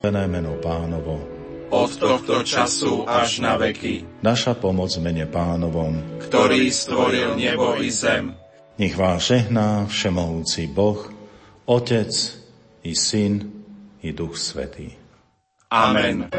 Vené meno pánovo. Od tohto času až na veky. Naša pomoc mene pánovom. Ktorý stvoril nebo i zem. Nech vás žehná všemohúci Boh, Otec i Syn i Duch Svetý. Amen.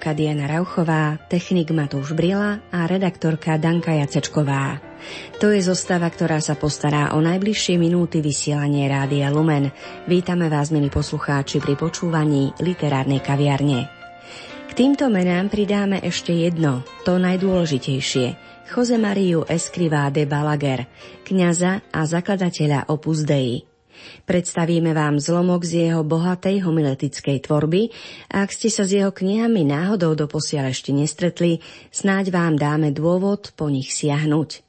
Redaktorka Diana Rauchová, technik Matúš Brila a redaktorka Danka Jacečková. To je zostava, ktorá sa postará o najbližšie minúty vysielanie Rádia Lumen. Vítame vás, milí poslucháči, pri počúvaní literárnej kaviarne. K týmto menám pridáme ešte jedno, to najdôležitejšie. Jose Mariu Escrivá de Balaguer, kňaza a zakladateľa Opus Dei. Predstavíme vám zlomok z jeho bohatej homiletickej tvorby a ak ste sa s jeho knihami náhodou doposiaľ ešte nestretli, snáď vám dáme dôvod po nich siahnuť.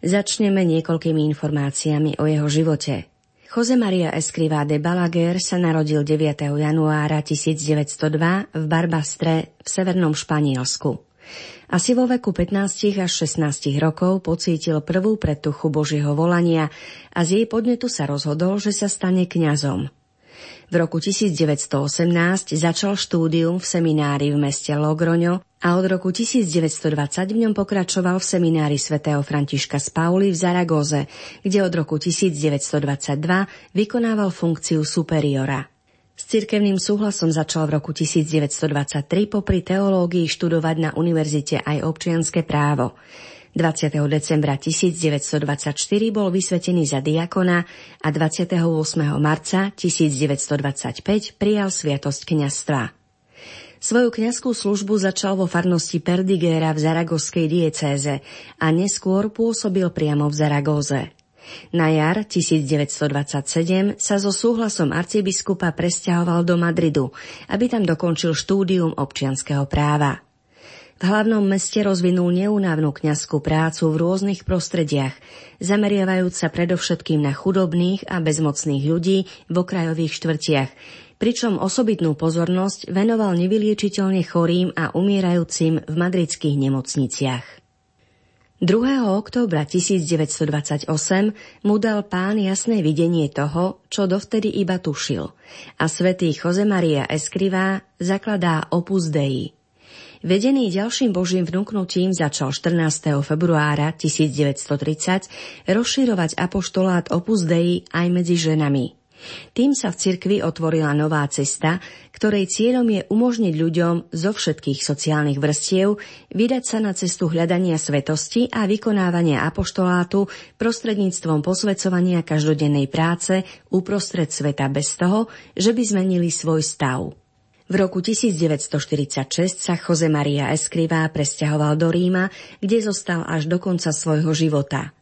Začneme niekoľkými informáciami o jeho živote. Jose Maria Escrivá de Balaguer sa narodil 9. januára 1902 v Barbastre v severnom Španielsku. Asi vo veku 15 až 16 rokov pocítil prvú pretuchu Božieho volania a z jej podnetu sa rozhodol, že sa stane kňazom. V roku 1918 začal štúdium v seminári v meste Logroňo a od roku 1920 v ňom pokračoval v seminári svätého Františka z Pauli v Zaragoze, kde od roku 1922 vykonával funkciu superiora. S cirkevným súhlasom začal v roku 1923 popri teológii študovať na univerzite aj občianske právo. 20. decembra 1924 bol vysvetený za diakona a 28. marca 1925 prijal sviatosť kňastva. Svoju kňazskú službu začal vo farnosti Perdigéra v Zaragoskej diecéze a neskôr pôsobil priamo v Zaragóze. Na jar 1927 sa so súhlasom arcibiskupa presťahoval do Madridu, aby tam dokončil štúdium občianského práva. V hlavnom meste rozvinul neunávnu kňazskú prácu v rôznych prostrediach, zameriavajúc sa predovšetkým na chudobných a bezmocných ľudí v okrajových štvrtiach, pričom osobitnú pozornosť venoval nevyliečiteľne chorým a umierajúcim v madridských nemocniciach. 2. októbra 1928 mu dal pán jasné videnie toho, čo dovtedy iba tušil a svätý Jose Maria Escrivá zakladá Opus Dei. Vedený ďalším božím vnúknutím začal 14. februára 1930 rozširovať apoštolát Opus Dei aj medzi ženami. Tým sa v cirkvi otvorila nová cesta, ktorej cieľom je umožniť ľuďom zo všetkých sociálnych vrstiev vydať sa na cestu hľadania svetosti a vykonávania apoštolátu prostredníctvom posvedcovania každodennej práce uprostred sveta bez toho, že by zmenili svoj stav. V roku 1946 sa Jose Maria Escrivá presťahoval do Ríma, kde zostal až do konca svojho života –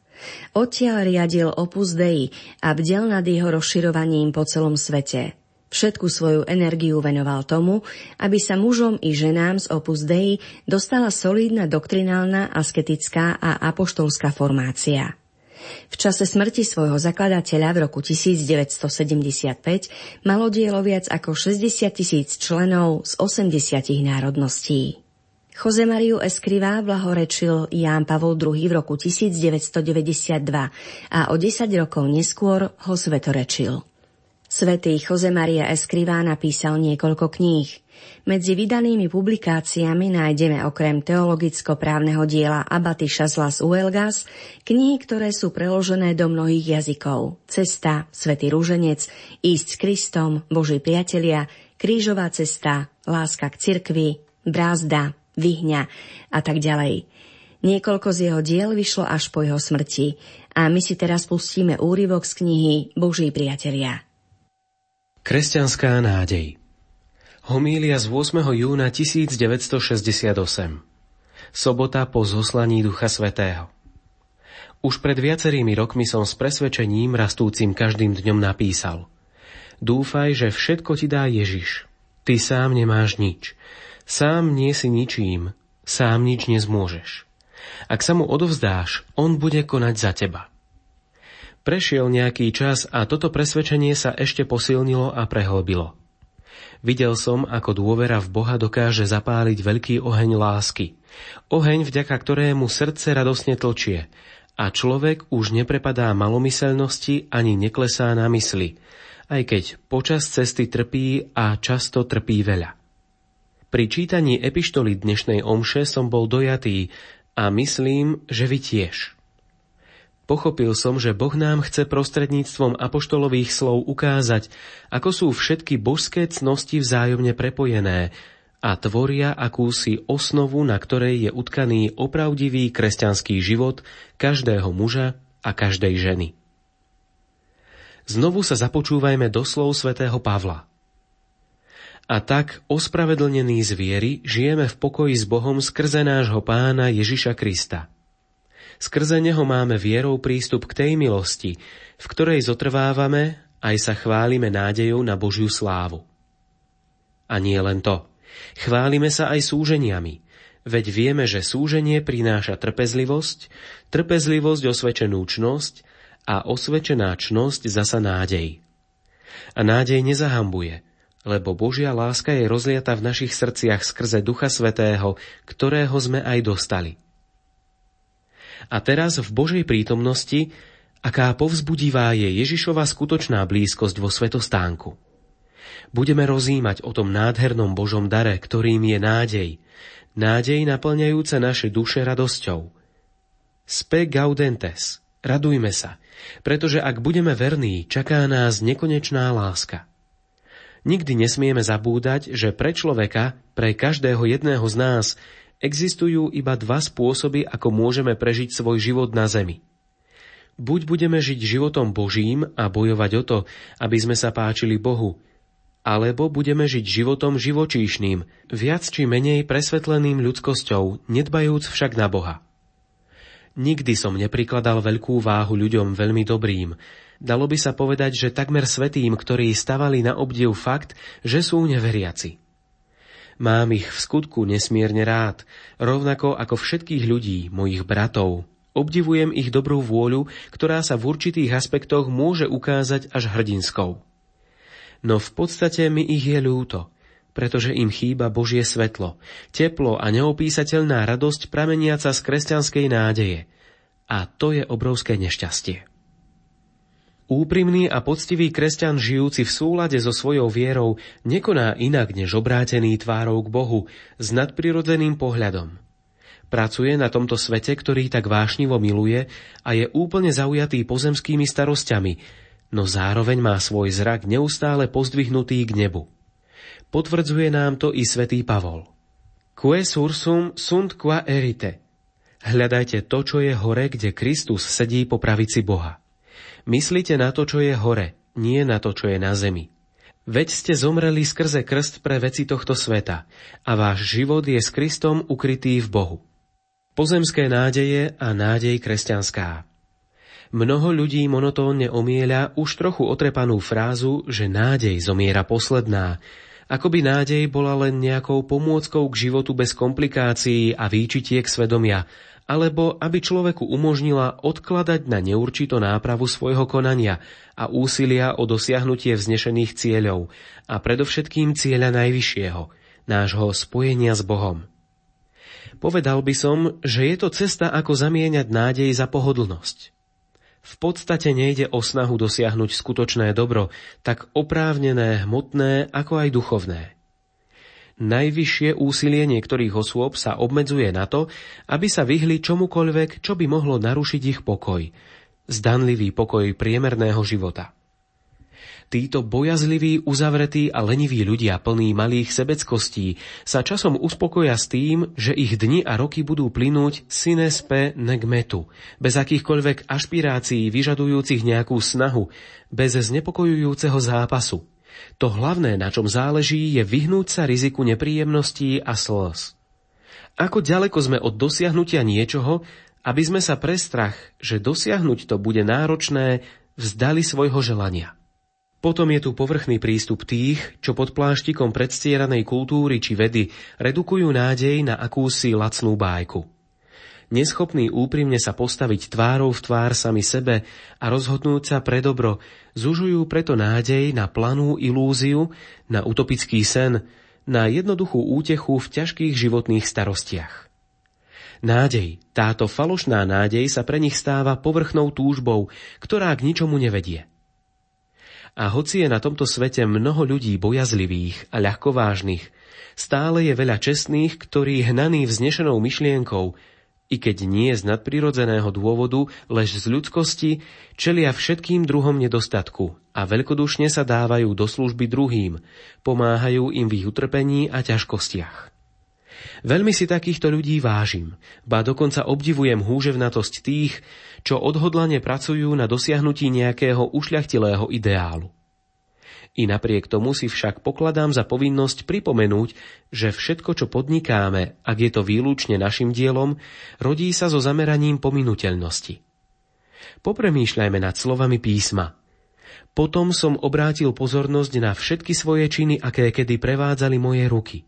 Odtiaľ riadil Opus Dei a bdel nad jeho rozširovaním po celom svete. Všetku svoju energiu venoval tomu, aby sa mužom i ženám z Opus Dei dostala solídna doktrinálna, asketická a apoštolská formácia. V čase smrti svojho zakladateľa v roku 1975 malo dielo viac ako 60 tisíc členov z 80 národností. Jose Mariu Escrivá blahorečil Ján Pavol II v roku 1992 a o 10 rokov neskôr ho svetorečil. Svetý Jose Maria Escrivá napísal niekoľko kníh. Medzi vydanými publikáciami nájdeme okrem teologicko-právneho diela Abatiša z Uelgas knihy, ktoré sú preložené do mnohých jazykov. Cesta, Svetý rúženec, Ísť s Kristom, Boží priatelia, Krížová cesta, Láska k cirkvi, Brázda, Vyhňa a tak ďalej. Niekoľko z jeho diel vyšlo až po jeho smrti a my si teraz pustíme úryvok z knihy Boží priatelia. Kresťanská nádej Homília z 8. júna 1968 Sobota po zoslaní Ducha Svetého Už pred viacerými rokmi som s presvedčením rastúcim každým dňom napísal. Dúfaj, že všetko ti dá Ježiš. Ty sám nemáš nič. Sám nie si ničím. Sám nič nezmôžeš. Ak sa mu odovzdáš, on bude konať za teba. Prešiel nejaký čas a toto presvedčenie sa ešte posilnilo a prehlbilo. Videl som, ako dôvera v Boha dokáže zapáliť veľký oheň lásky. Oheň, vďaka ktorému srdce radosne tlčie a človek už neprepadá malomyselnosti ani neklesá na mysli, aj keď počas cesty trpí a často trpí veľa. Pri čítaní epištoly dnešnej omše som bol dojatý a myslím, že vy tiež. Pochopil som, že Boh nám chce prostredníctvom apoštolových slov ukázať, ako sú všetky božské cnosti vzájomne prepojené a tvoria akúsi osnovu, na ktorej je utkaný opravdivý kresťanský život každého muža a každej ženy. Znovu sa započúvajme do slov svätého Pavla. A tak, ospravedlnení z viery, žijeme v pokoji s Bohom skrze nášho pána Ježiša Krista. Skrze neho máme vierou prístup k tej milosti, v ktorej zotrvávame aj sa chválime nádejou na Božiu slávu. A nie len to – Chválime sa aj súženiami, veď vieme, že súženie prináša trpezlivosť, trpezlivosť osvečenú čnosť a osvečená čnosť zasa nádej. A nádej nezahambuje, lebo Božia láska je rozliata v našich srdciach skrze Ducha Svetého, ktorého sme aj dostali. A teraz v Božej prítomnosti, aká povzbudivá je Ježišova skutočná blízkosť vo svetostánku budeme rozímať o tom nádhernom Božom dare, ktorým je nádej. Nádej naplňajúca naše duše radosťou. Spe gaudentes, radujme sa, pretože ak budeme verní, čaká nás nekonečná láska. Nikdy nesmieme zabúdať, že pre človeka, pre každého jedného z nás, existujú iba dva spôsoby, ako môžeme prežiť svoj život na zemi. Buď budeme žiť životom Božím a bojovať o to, aby sme sa páčili Bohu, alebo budeme žiť životom živočíšným, viac či menej presvetleným ľudskosťou, nedbajúc však na Boha. Nikdy som neprikladal veľkú váhu ľuďom veľmi dobrým. Dalo by sa povedať, že takmer svetým, ktorí stavali na obdiv fakt, že sú neveriaci. Mám ich v skutku nesmierne rád, rovnako ako všetkých ľudí, mojich bratov. Obdivujem ich dobrú vôľu, ktorá sa v určitých aspektoch môže ukázať až hrdinskou no v podstate mi ich je ľúto, pretože im chýba Božie svetlo, teplo a neopísateľná radosť prameniaca z kresťanskej nádeje. A to je obrovské nešťastie. Úprimný a poctivý kresťan žijúci v súlade so svojou vierou nekoná inak než obrátený tvárou k Bohu s nadprirodzeným pohľadom. Pracuje na tomto svete, ktorý tak vášnivo miluje a je úplne zaujatý pozemskými starosťami, no zároveň má svoj zrak neustále pozdvihnutý k nebu. Potvrdzuje nám to i svätý Pavol. Que sursum sunt qua erite. Hľadajte to, čo je hore, kde Kristus sedí po pravici Boha. Myslite na to, čo je hore, nie na to, čo je na zemi. Veď ste zomreli skrze krst pre veci tohto sveta a váš život je s Kristom ukrytý v Bohu. Pozemské nádeje a nádej kresťanská. Mnoho ľudí monotónne omieľa už trochu otrepanú frázu, že nádej zomiera posledná, ako by nádej bola len nejakou pomôckou k životu bez komplikácií a výčitiek svedomia, alebo aby človeku umožnila odkladať na neurčito nápravu svojho konania a úsilia o dosiahnutie vznešených cieľov a predovšetkým cieľa najvyššieho, nášho spojenia s Bohom. Povedal by som, že je to cesta, ako zamieňať nádej za pohodlnosť. V podstate nejde o snahu dosiahnuť skutočné dobro, tak oprávnené, hmotné, ako aj duchovné. Najvyššie úsilie niektorých osôb sa obmedzuje na to, aby sa vyhli čomukoľvek, čo by mohlo narušiť ich pokoj, zdanlivý pokoj priemerného života. Títo bojazliví, uzavretí a leniví ľudia plní malých sebeckostí sa časom uspokoja s tým, že ich dni a roky budú plynúť sinespe negmetu, bez akýchkoľvek ašpirácií vyžadujúcich nejakú snahu, bez znepokojujúceho zápasu. To hlavné, na čom záleží, je vyhnúť sa riziku nepríjemností a slz. Ako ďaleko sme od dosiahnutia niečoho, aby sme sa pre strach, že dosiahnuť to bude náročné, vzdali svojho želania. Potom je tu povrchný prístup tých, čo pod pláštikom predstieranej kultúry či vedy redukujú nádej na akúsi lacnú bájku. Neschopný úprimne sa postaviť tvárou v tvár sami sebe a rozhodnúť sa pre dobro, zužujú preto nádej na planú ilúziu, na utopický sen, na jednoduchú útechu v ťažkých životných starostiach. Nádej, táto falošná nádej sa pre nich stáva povrchnou túžbou, ktorá k ničomu nevedie – a hoci je na tomto svete mnoho ľudí bojazlivých a ľahkovážnych, stále je veľa čestných, ktorí hnaní vznešenou myšlienkou, i keď nie z nadprirodzeného dôvodu, lež z ľudskosti, čelia všetkým druhom nedostatku a veľkodušne sa dávajú do služby druhým, pomáhajú im v ich utrpení a ťažkostiach. Veľmi si takýchto ľudí vážim, ba dokonca obdivujem húževnatosť tých, čo odhodlane pracujú na dosiahnutí nejakého ušľachtilého ideálu. I napriek tomu si však pokladám za povinnosť pripomenúť, že všetko, čo podnikáme, ak je to výlučne našim dielom, rodí sa so zameraním pominuteľnosti. Popremýšľajme nad slovami písma. Potom som obrátil pozornosť na všetky svoje činy, aké kedy prevádzali moje ruky,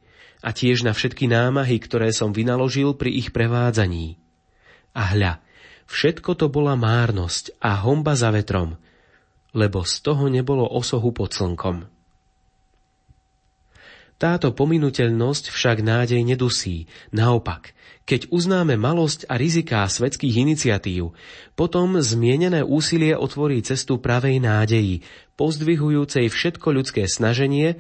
a tiež na všetky námahy, ktoré som vynaložil pri ich prevádzaní. A hľa, Všetko to bola márnosť a homba za vetrom, lebo z toho nebolo osohu pod slnkom. Táto pominuteľnosť však nádej nedusí. Naopak, keď uznáme malosť a riziká svetských iniciatív, potom zmienené úsilie otvorí cestu pravej nádeji, pozdvihujúcej všetko ľudské snaženie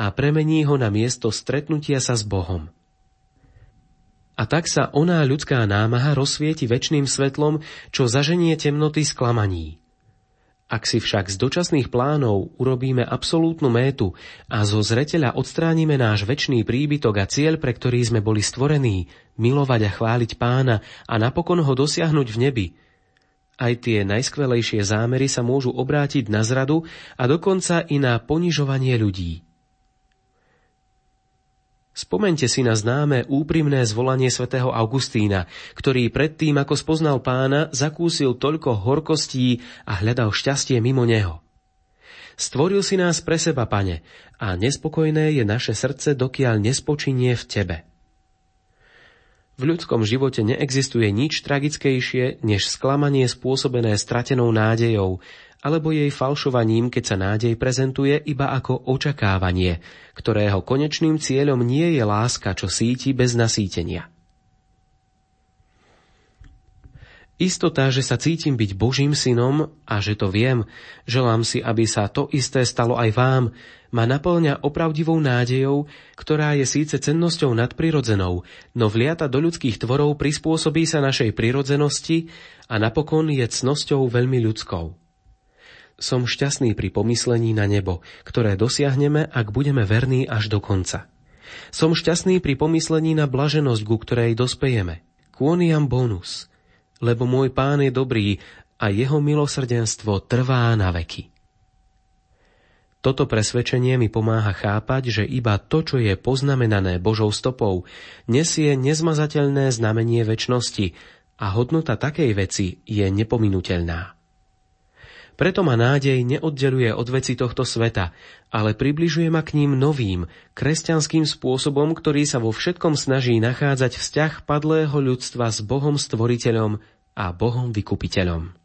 a premení ho na miesto stretnutia sa s Bohom. A tak sa oná ľudská námaha rozsvieti väčšným svetlom, čo zaženie temnoty sklamaní. Ak si však z dočasných plánov urobíme absolútnu métu a zo zreteľa odstránime náš väčší príbytok a cieľ, pre ktorý sme boli stvorení, milovať a chváliť pána a napokon ho dosiahnuť v nebi, aj tie najskvelejšie zámery sa môžu obrátiť na zradu a dokonca i na ponižovanie ľudí. Spomente si na známe úprimné zvolanie svätého Augustína, ktorý predtým, ako spoznal pána, zakúsil toľko horkostí a hľadal šťastie mimo neho. Stvoril si nás pre seba, pane, a nespokojné je naše srdce, dokiaľ nespočinie v tebe. V ľudskom živote neexistuje nič tragickejšie, než sklamanie spôsobené stratenou nádejou, alebo jej falšovaním, keď sa nádej prezentuje iba ako očakávanie, ktorého konečným cieľom nie je láska, čo síti bez nasýtenia. Istota, že sa cítim byť Božím synom a že to viem, želám si, aby sa to isté stalo aj vám, ma naplňa opravdivou nádejou, ktorá je síce cennosťou nadprirodzenou, no vliata do ľudských tvorov prispôsobí sa našej prirodzenosti a napokon je cnosťou veľmi ľudskou. Som šťastný pri pomyslení na nebo, ktoré dosiahneme, ak budeme verní až do konca. Som šťastný pri pomyslení na blaženosť, ku ktorej dospejeme. Quoniam bonus, lebo môj pán je dobrý a jeho milosrdenstvo trvá na veky. Toto presvedčenie mi pomáha chápať, že iba to, čo je poznamenané Božou stopou, nesie nezmazateľné znamenie väčnosti a hodnota takej veci je nepominuteľná. Preto ma nádej neoddeluje od veci tohto sveta, ale približuje ma k ním novým, kresťanským spôsobom, ktorý sa vo všetkom snaží nachádzať vzťah padlého ľudstva s Bohom Stvoriteľom a Bohom Vykupiteľom.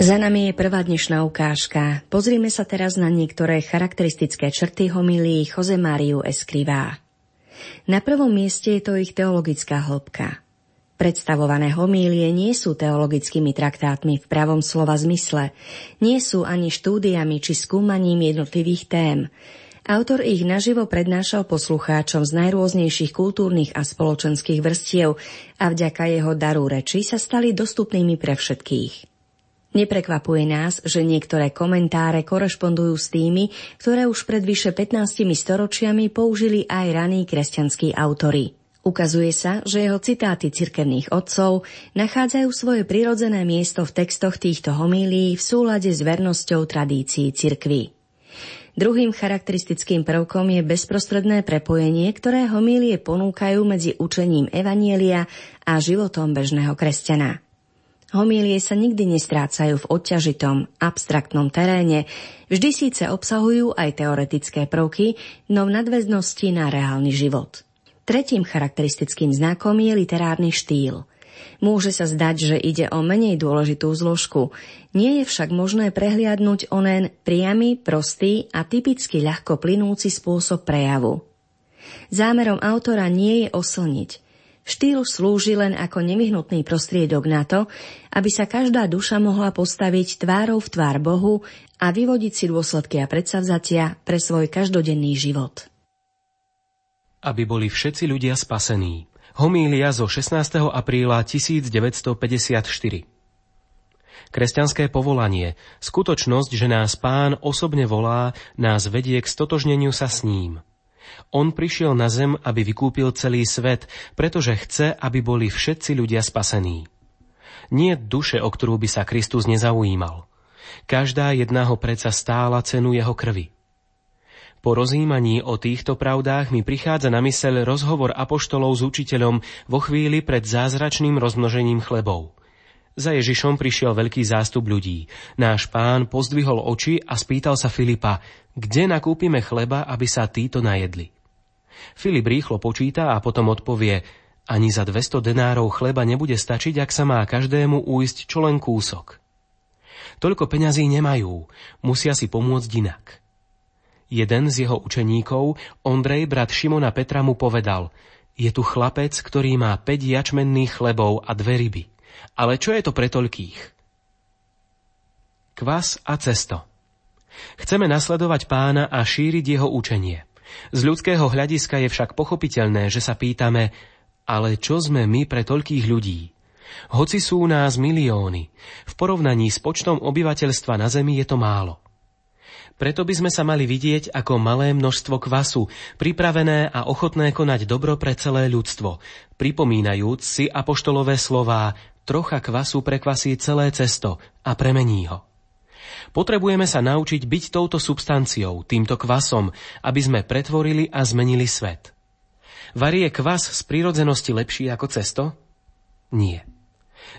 Za nami je prvá dnešná ukážka. Pozrime sa teraz na niektoré charakteristické črty homílií Jose Mariu Escrivá. Na prvom mieste je to ich teologická hĺbka. Predstavované homílie nie sú teologickými traktátmi v pravom slova zmysle, nie sú ani štúdiami či skúmaním jednotlivých tém. Autor ich naživo prednášal poslucháčom z najrôznejších kultúrnych a spoločenských vrstiev a vďaka jeho daru reči sa stali dostupnými pre všetkých. Neprekvapuje nás, že niektoré komentáre korešpondujú s tými, ktoré už pred vyše 15 storočiami použili aj raní kresťanskí autory. Ukazuje sa, že jeho citáty cirkevných otcov nachádzajú svoje prirodzené miesto v textoch týchto homílií v súlade s vernosťou tradícií cirkvy. Druhým charakteristickým prvkom je bezprostredné prepojenie, ktoré homílie ponúkajú medzi učením Evanielia a životom bežného kresťana. Homílie sa nikdy nestrácajú v odťažitom, abstraktnom teréne, vždy síce obsahujú aj teoretické prvky, no v nadväznosti na reálny život. Tretím charakteristickým znakom je literárny štýl. Môže sa zdať, že ide o menej dôležitú zložku. Nie je však možné prehliadnúť onen priamy, prostý a typicky ľahko plynúci spôsob prejavu. Zámerom autora nie je oslniť – Štýl slúži len ako nevyhnutný prostriedok na to, aby sa každá duša mohla postaviť tvárou v tvár Bohu a vyvodiť si dôsledky a predsavzatia pre svoj každodenný život. Aby boli všetci ľudia spasení. Homília zo 16. apríla 1954 Kresťanské povolanie, skutočnosť, že nás pán osobne volá, nás vedie k stotožneniu sa s ním – on prišiel na zem, aby vykúpil celý svet, pretože chce, aby boli všetci ľudia spasení. Nie duše, o ktorú by sa Kristus nezaujímal. Každá jedna ho predsa stála cenu jeho krvi. Po rozímaní o týchto pravdách mi prichádza na myseľ rozhovor apoštolov s učiteľom vo chvíli pred zázračným rozmnožením chlebov. Za Ježišom prišiel veľký zástup ľudí. Náš pán pozdvihol oči a spýtal sa Filipa, kde nakúpime chleba, aby sa títo najedli. Filip rýchlo počíta a potom odpovie, ani za 200 denárov chleba nebude stačiť, ak sa má každému újsť čo len kúsok. Toľko peňazí nemajú, musia si pomôcť inak. Jeden z jeho učeníkov, Ondrej, brat Šimona Petra, mu povedal, je tu chlapec, ktorý má 5 jačmenných chlebov a dve ryby. Ale čo je to pre toľkých? Kvas a cesto. Chceme nasledovať pána a šíriť jeho učenie. Z ľudského hľadiska je však pochopiteľné, že sa pýtame, ale čo sme my pre toľkých ľudí? Hoci sú nás milióny, v porovnaní s počtom obyvateľstva na Zemi je to málo. Preto by sme sa mali vidieť ako malé množstvo kvasu, pripravené a ochotné konať dobro pre celé ľudstvo, pripomínajúc si apoštolové slová trocha kvasu prekvasí celé cesto a premení ho. Potrebujeme sa naučiť byť touto substanciou, týmto kvasom, aby sme pretvorili a zmenili svet. Varie kvas z prírodzenosti lepší ako cesto? Nie.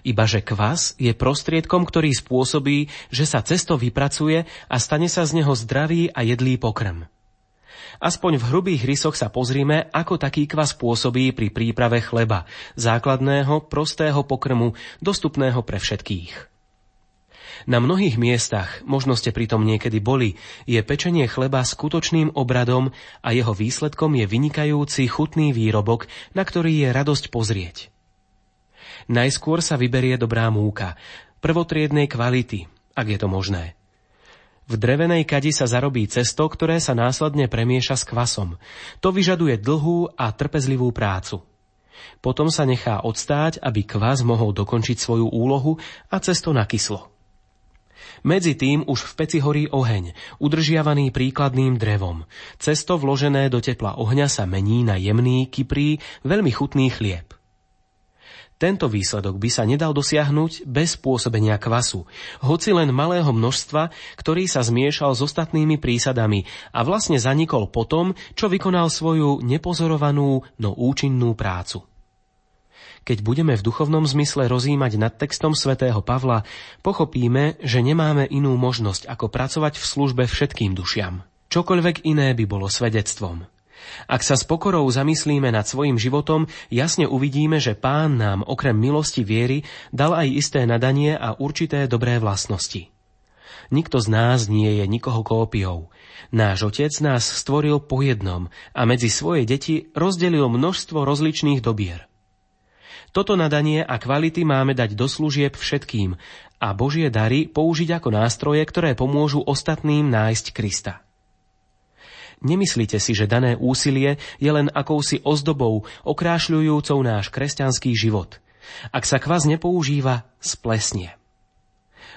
Ibaže kvas je prostriedkom, ktorý spôsobí, že sa cesto vypracuje a stane sa z neho zdravý a jedlý pokrm. Aspoň v hrubých rysoch sa pozrime, ako taký kvas pôsobí pri príprave chleba, základného, prostého pokrmu, dostupného pre všetkých. Na mnohých miestach, možno ste pritom niekedy boli, je pečenie chleba skutočným obradom a jeho výsledkom je vynikajúci chutný výrobok, na ktorý je radosť pozrieť. Najskôr sa vyberie dobrá múka, prvotriednej kvality, ak je to možné. V drevenej kadi sa zarobí cesto, ktoré sa následne premieša s kvasom. To vyžaduje dlhú a trpezlivú prácu. Potom sa nechá odstáť, aby kvas mohol dokončiť svoju úlohu a cesto nakyslo. Medzi tým už v peci horí oheň, udržiavaný príkladným drevom. Cesto vložené do tepla ohňa sa mení na jemný, kyprý, veľmi chutný chlieb. Tento výsledok by sa nedal dosiahnuť bez pôsobenia kvasu, hoci len malého množstva, ktorý sa zmiešal s ostatnými prísadami a vlastne zanikol potom, čo vykonal svoju nepozorovanú, no účinnú prácu. Keď budeme v duchovnom zmysle rozímať nad textom svätého Pavla, pochopíme, že nemáme inú možnosť, ako pracovať v službe všetkým dušiam. Čokoľvek iné by bolo svedectvom. Ak sa s pokorou zamyslíme nad svojim životom, jasne uvidíme, že Pán nám okrem milosti viery dal aj isté nadanie a určité dobré vlastnosti. Nikto z nás nie je nikoho kópiou. Náš Otec nás stvoril po jednom a medzi svoje deti rozdelil množstvo rozličných dobier. Toto nadanie a kvality máme dať do služieb všetkým a Božie dary použiť ako nástroje, ktoré pomôžu ostatným nájsť Krista. Nemyslíte si, že dané úsilie je len akousi ozdobou, okrášľujúcou náš kresťanský život. Ak sa kvas nepoužíva, splesnie.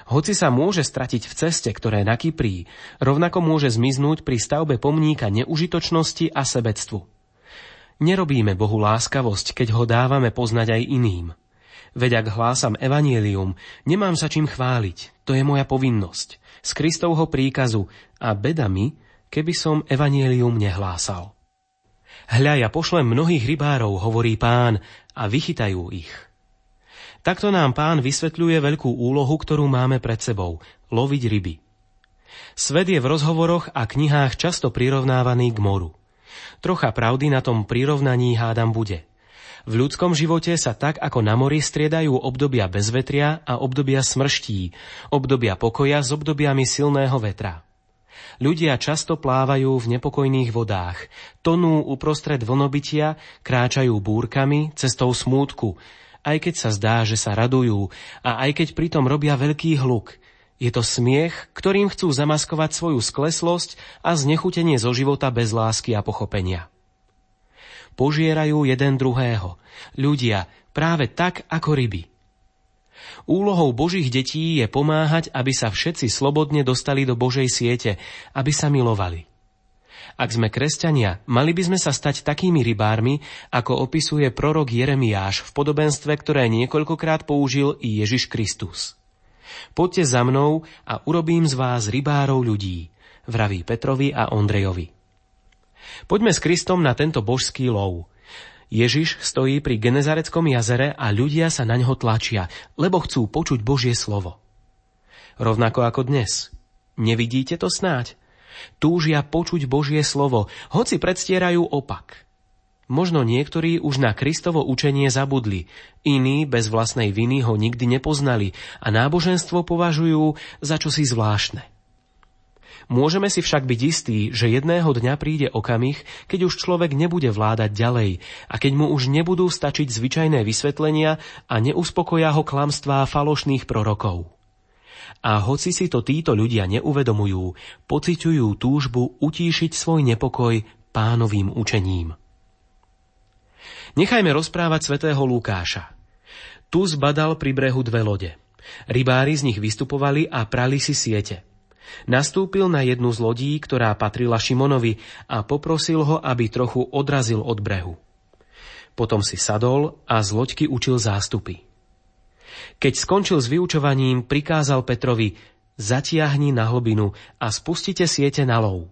Hoci sa môže stratiť v ceste, ktoré nakyprí, rovnako môže zmiznúť pri stavbe pomníka neužitočnosti a sebectvu. Nerobíme Bohu láskavosť, keď ho dávame poznať aj iným. Veď ak hlásam evanielium, nemám sa čím chváliť, to je moja povinnosť, z Kristovho príkazu a beda mi, keby som evanielium nehlásal. Hľa, ja pošlem mnohých rybárov, hovorí pán, a vychytajú ich. Takto nám pán vysvetľuje veľkú úlohu, ktorú máme pred sebou – loviť ryby. Svet je v rozhovoroch a knihách často prirovnávaný k moru. Trocha pravdy na tom prirovnaní hádam bude. V ľudskom živote sa tak ako na mori striedajú obdobia bezvetria a obdobia smrští, obdobia pokoja s obdobiami silného vetra. Ľudia často plávajú v nepokojných vodách, tonú uprostred vlnobytia, kráčajú búrkami, cestou smútku, aj keď sa zdá, že sa radujú a aj keď pritom robia veľký hluk. Je to smiech, ktorým chcú zamaskovať svoju skleslosť a znechutenie zo života bez lásky a pochopenia. Požierajú jeden druhého. Ľudia, práve tak ako ryby – Úlohou Božích detí je pomáhať, aby sa všetci slobodne dostali do Božej siete, aby sa milovali. Ak sme kresťania, mali by sme sa stať takými rybármi, ako opisuje prorok Jeremiáš v podobenstve, ktoré niekoľkokrát použil i Ježiš Kristus. Poďte za mnou a urobím z vás rybárov ľudí, vraví Petrovi a Ondrejovi. Poďme s Kristom na tento božský lov – Ježiš stojí pri Genezareckom jazere a ľudia sa na ňo tlačia, lebo chcú počuť Božie slovo. Rovnako ako dnes. Nevidíte to snáď? Túžia počuť Božie slovo, hoci predstierajú opak. Možno niektorí už na Kristovo učenie zabudli, iní bez vlastnej viny ho nikdy nepoznali a náboženstvo považujú za čosi zvláštne. Môžeme si však byť istí, že jedného dňa príde okamih, keď už človek nebude vládať ďalej a keď mu už nebudú stačiť zvyčajné vysvetlenia a neuspokoja ho klamstvá falošných prorokov. A hoci si to títo ľudia neuvedomujú, pociťujú túžbu utíšiť svoj nepokoj pánovým učením. Nechajme rozprávať svätého Lukáša. Tu zbadal pri brehu dve lode. Rybári z nich vystupovali a prali si siete – Nastúpil na jednu z lodí, ktorá patrila Šimonovi a poprosil ho, aby trochu odrazil od brehu. Potom si sadol a z loďky učil zástupy. Keď skončil s vyučovaním, prikázal Petrovi, zatiahni na hlbinu a spustite siete na lov.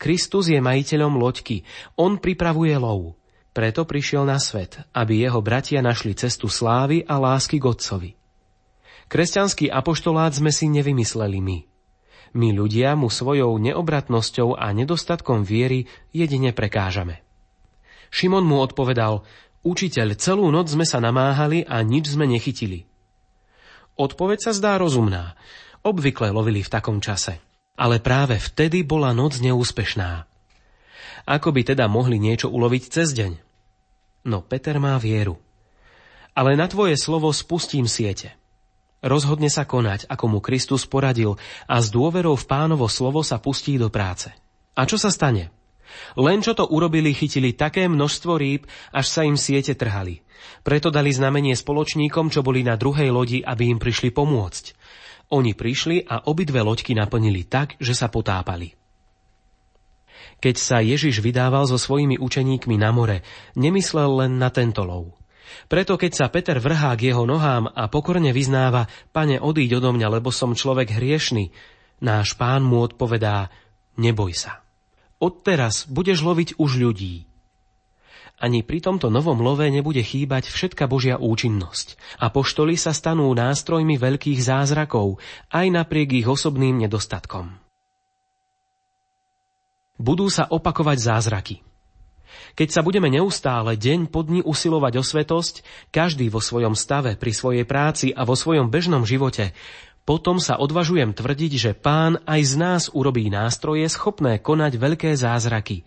Kristus je majiteľom loďky, on pripravuje lov. Preto prišiel na svet, aby jeho bratia našli cestu slávy a lásky k Otcovi. Kresťanský apoštolát sme si nevymysleli my. My ľudia mu svojou neobratnosťou a nedostatkom viery jedine prekážame. Šimon mu odpovedal, učiteľ, celú noc sme sa namáhali a nič sme nechytili. Odpoveď sa zdá rozumná. Obvykle lovili v takom čase. Ale práve vtedy bola noc neúspešná. Ako by teda mohli niečo uloviť cez deň? No Peter má vieru. Ale na tvoje slovo spustím siete. Rozhodne sa konať, ako mu Kristus poradil a s dôverou v pánovo slovo sa pustí do práce. A čo sa stane? Len čo to urobili, chytili také množstvo rýb, až sa im siete trhali. Preto dali znamenie spoločníkom, čo boli na druhej lodi, aby im prišli pomôcť. Oni prišli a obidve loďky naplnili tak, že sa potápali. Keď sa Ježiš vydával so svojimi učeníkmi na more, nemyslel len na tento lov. Preto keď sa Peter vrhá k jeho nohám a pokorne vyznáva, pane, odíď odo mňa, lebo som človek hriešný, náš pán mu odpovedá, neboj sa. Odteraz budeš loviť už ľudí. Ani pri tomto novom love nebude chýbať všetka Božia účinnosť a poštoli sa stanú nástrojmi veľkých zázrakov, aj napriek ich osobným nedostatkom. Budú sa opakovať zázraky. Keď sa budeme neustále deň po dni usilovať o svetosť, každý vo svojom stave, pri svojej práci a vo svojom bežnom živote, potom sa odvažujem tvrdiť, že pán aj z nás urobí nástroje schopné konať veľké zázraky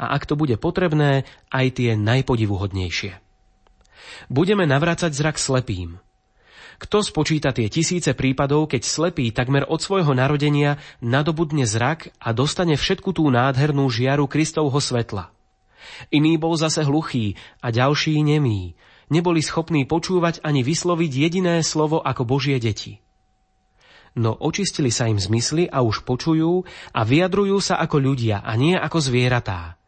a ak to bude potrebné, aj tie najpodivuhodnejšie. Budeme navracať zrak slepým, kto spočíta tie tisíce prípadov, keď slepý takmer od svojho narodenia nadobudne zrak a dostane všetku tú nádhernú žiaru Kristovho svetla? Iný bol zase hluchý a ďalší nemý. Neboli schopní počúvať ani vysloviť jediné slovo ako Božie deti. No očistili sa im zmysly a už počujú a vyjadrujú sa ako ľudia a nie ako zvieratá.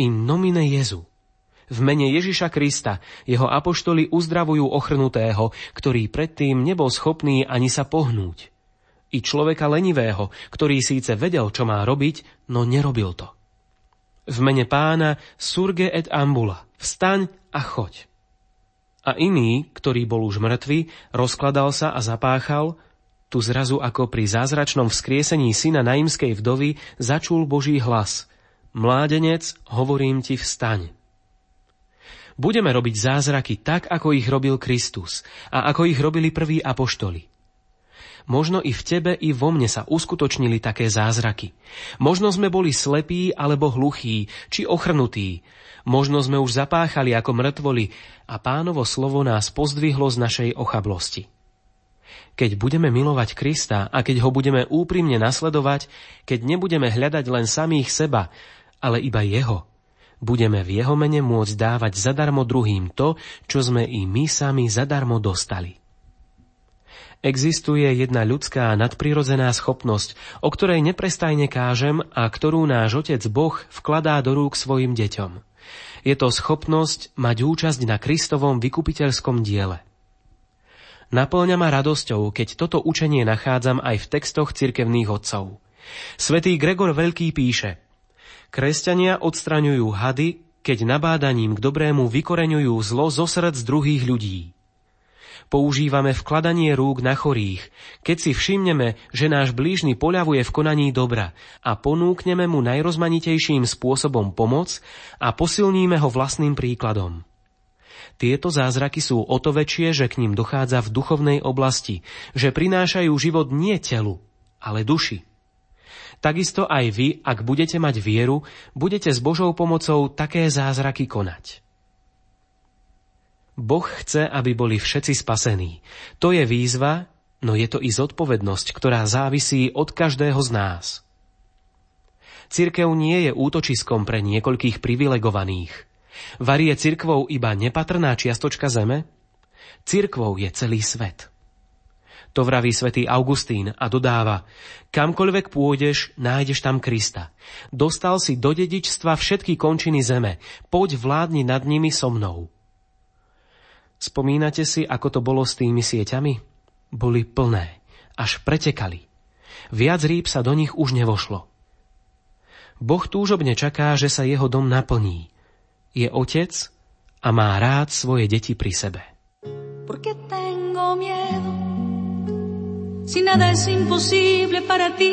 In nomine Jezu. V mene Ježiša Krista jeho apoštoli uzdravujú ochrnutého, ktorý predtým nebol schopný ani sa pohnúť. I človeka lenivého, ktorý síce vedel, čo má robiť, no nerobil to. V mene pána surge et ambula, vstaň a choď. A iný, ktorý bol už mŕtvy, rozkladal sa a zapáchal, tu zrazu ako pri zázračnom vzkriesení syna naimskej vdovy začul Boží hlas. Mládenec, hovorím ti, vstaň. Budeme robiť zázraky tak, ako ich robil Kristus a ako ich robili prví apoštoli. Možno i v tebe, i vo mne sa uskutočnili také zázraky. Možno sme boli slepí alebo hluchí, či ochrnutí. Možno sme už zapáchali ako mŕtvoli a pánovo slovo nás pozdvihlo z našej ochablosti. Keď budeme milovať Krista a keď ho budeme úprimne nasledovať, keď nebudeme hľadať len samých seba, ale iba jeho, budeme v jeho mene môcť dávať zadarmo druhým to, čo sme i my sami zadarmo dostali. Existuje jedna ľudská nadprirodzená schopnosť, o ktorej neprestajne kážem a ktorú náš Otec Boh vkladá do rúk svojim deťom. Je to schopnosť mať účasť na Kristovom vykupiteľskom diele. Naplňa ma radosťou, keď toto učenie nachádzam aj v textoch cirkevných otcov. Svetý Gregor Veľký píše – Kresťania odstraňujú hady, keď nabádaním k dobrému vykoreňujú zlo zo srdc druhých ľudí. Používame vkladanie rúk na chorých, keď si všimneme, že náš blížny poľavuje v konaní dobra a ponúkneme mu najrozmanitejším spôsobom pomoc a posilníme ho vlastným príkladom. Tieto zázraky sú o to väčšie, že k ním dochádza v duchovnej oblasti, že prinášajú život nie telu, ale duši. Takisto aj vy, ak budete mať vieru, budete s Božou pomocou také zázraky konať. Boh chce, aby boli všetci spasení. To je výzva, no je to i zodpovednosť, ktorá závisí od každého z nás. Cirkev nie je útočiskom pre niekoľkých privilegovaných. Varie cirkvou iba nepatrná čiastočka zeme? Cirkvou je celý svet. To vraví svätý Augustín a dodáva, kamkoľvek pôjdeš, nájdeš tam Krista. Dostal si do dedičstva všetky končiny zeme, poď vládni nad nimi so mnou. Spomínate si, ako to bolo s tými sieťami? Boli plné, až pretekali. Viac rýb sa do nich už nevošlo. Boh túžobne čaká, že sa jeho dom naplní. Je otec a má rád svoje deti pri sebe. Porque tengo miedo Si nada es imposible para ti,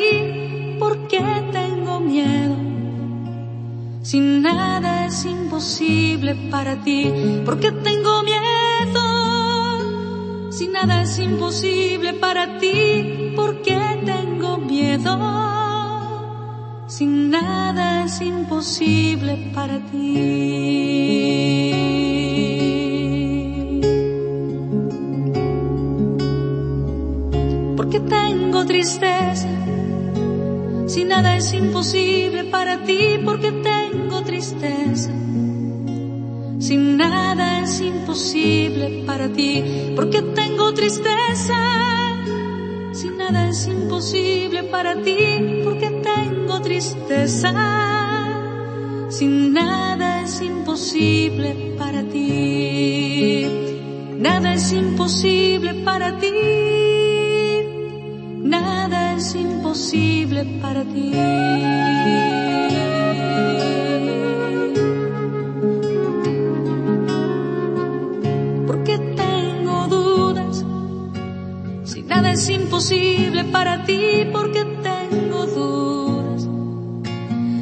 ¿por qué tengo miedo? Si nada es imposible para ti, ¿por qué tengo miedo? Si nada es imposible para ti, ¿por qué tengo miedo? Si nada es imposible para ti. porque tengo tristeza. Si nada es imposible para ti, porque tengo tristeza. Si nada es imposible porque tengo tristeza. Si nada es imposible para ti, porque tengo tristeza. Si nada es imposible para ti, nada es imposible para ti nada es imposible para ti. Imposible para ti, porque tengo dudas,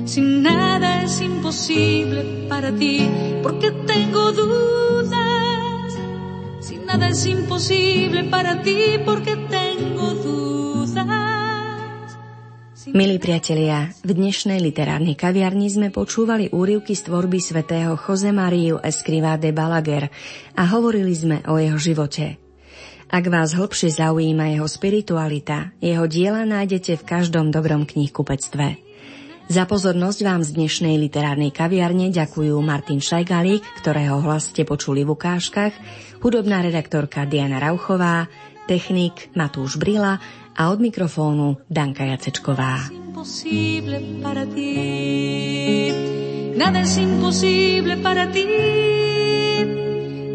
si nada es imposible para ti, porque tengo dudas. Si nada es imposible para ti, porque tengo dudas. Milí priatelia, v dnešnej literárnej kaviarni sme počúvali úrivky z tvorby svätého Jose Mariu Escrivá de Balaguer a hovorili sme o jeho živote. Ak vás hlbšie zaujíma jeho spiritualita, jeho diela nájdete v každom dobrom knihkupectve. Za pozornosť vám z dnešnej literárnej kaviarne ďakujú Martin Šajgalík, ktorého hlas ste počuli v ukážkach, hudobná redaktorka Diana Rauchová, technik Matúš Brila a od mikrofónu Danka Jacečková. Nada es imposible para ti.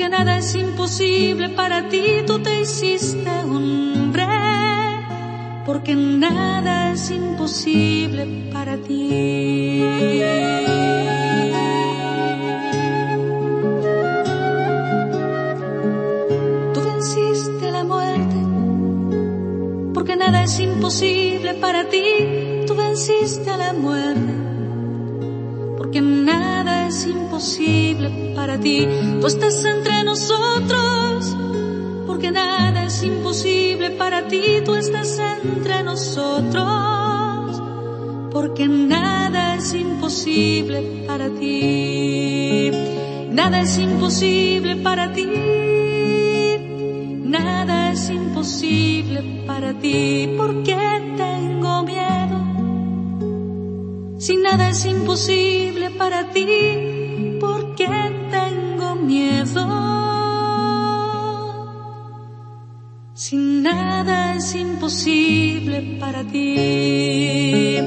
porque nada es imposible para ti. Tú te hiciste hombre porque nada es imposible para ti. Tú venciste la muerte, porque nada es imposible para ti. Tú venciste a la muerte, porque nada es imposible para ti. Tú estás entre nosotros porque nada es imposible para ti, tú estás entre nosotros, porque nada es imposible para ti, nada es imposible para ti, nada es imposible para ti, porque tengo miedo, si nada es imposible para ti, porque tengo miedo. Si nada es imposible para ti,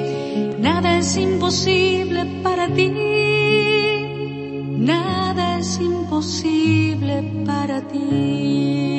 nada es imposible para ti, nada es imposible para ti.